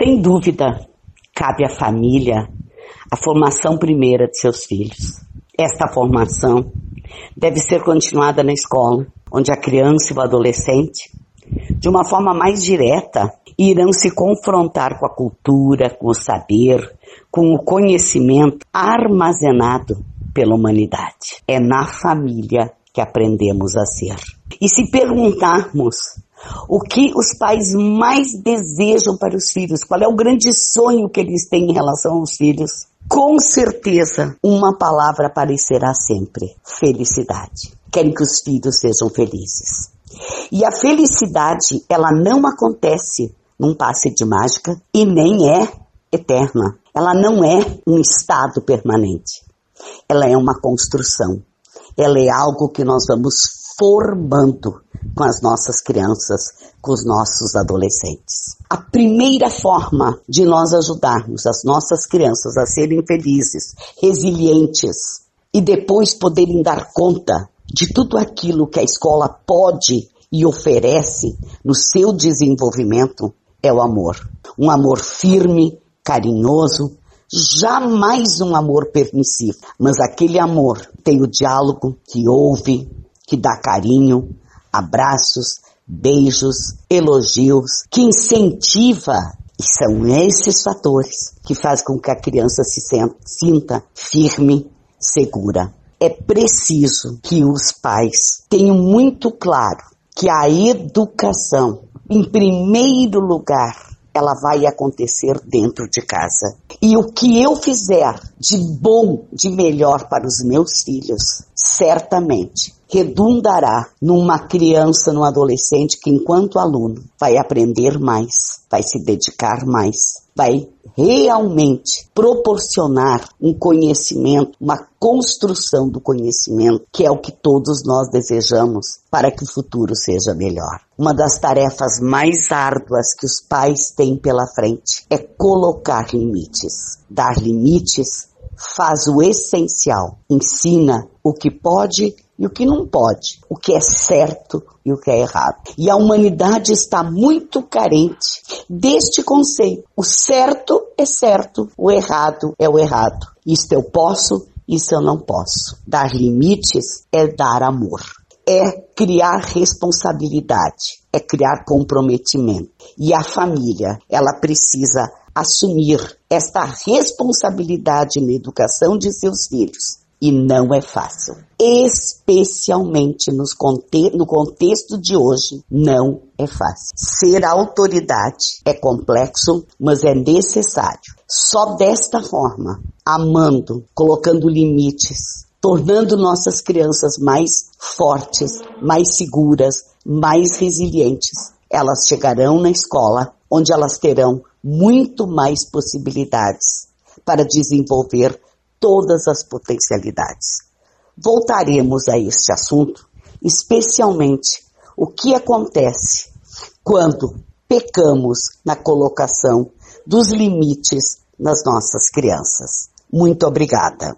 Sem dúvida, cabe à família a formação primeira de seus filhos. Esta formação deve ser continuada na escola, onde a criança e o adolescente, de uma forma mais direta, irão se confrontar com a cultura, com o saber, com o conhecimento armazenado pela humanidade. É na família que aprendemos a ser. E se perguntarmos o que os pais mais desejam para os filhos, qual é o grande sonho que eles têm em relação aos filhos, com certeza uma palavra aparecerá sempre: felicidade. Querem que os filhos sejam felizes. E a felicidade, ela não acontece num passe de mágica e nem é eterna. Ela não é um estado permanente. Ela é uma construção. Ela é algo que nós vamos formando com as nossas crianças, com os nossos adolescentes. A primeira forma de nós ajudarmos as nossas crianças a serem felizes, resilientes e depois poderem dar conta de tudo aquilo que a escola pode e oferece no seu desenvolvimento é o amor. Um amor firme, carinhoso, jamais um amor permissivo, mas aquele amor tem o diálogo que ouve, que dá carinho, abraços, beijos, elogios, que incentiva. E são esses fatores que fazem com que a criança se sinta firme, segura. É preciso que os pais tenham muito claro que a educação, em primeiro lugar, ela vai acontecer dentro de casa. E o que eu fizer de bom, de melhor para os meus filhos, certamente redundará numa criança, num adolescente que, enquanto aluno, vai aprender mais, vai se dedicar mais, vai realmente proporcionar um conhecimento, uma construção do conhecimento, que é o que todos nós desejamos para que o futuro seja melhor. Uma das tarefas mais árduas que os pais têm pela frente é colocar limites, dar limites faz o essencial, ensina o que pode e o que não pode, o que é certo e o que é errado. E a humanidade está muito carente deste conceito. O certo é certo, o errado é o errado. Isto eu posso, isso eu não posso. Dar limites é dar amor. É criar responsabilidade, é criar comprometimento. E a família, ela precisa assumir esta responsabilidade na educação de seus filhos e não é fácil. Especialmente nos conte no contexto de hoje, não é fácil. Ser autoridade é complexo, mas é necessário. Só desta forma, amando, colocando limites, tornando nossas crianças mais fortes, mais seguras, mais resilientes, elas chegarão na escola onde elas terão muito mais possibilidades para desenvolver todas as potencialidades. Voltaremos a este assunto, especialmente o que acontece quando pecamos na colocação dos limites nas nossas crianças. Muito obrigada.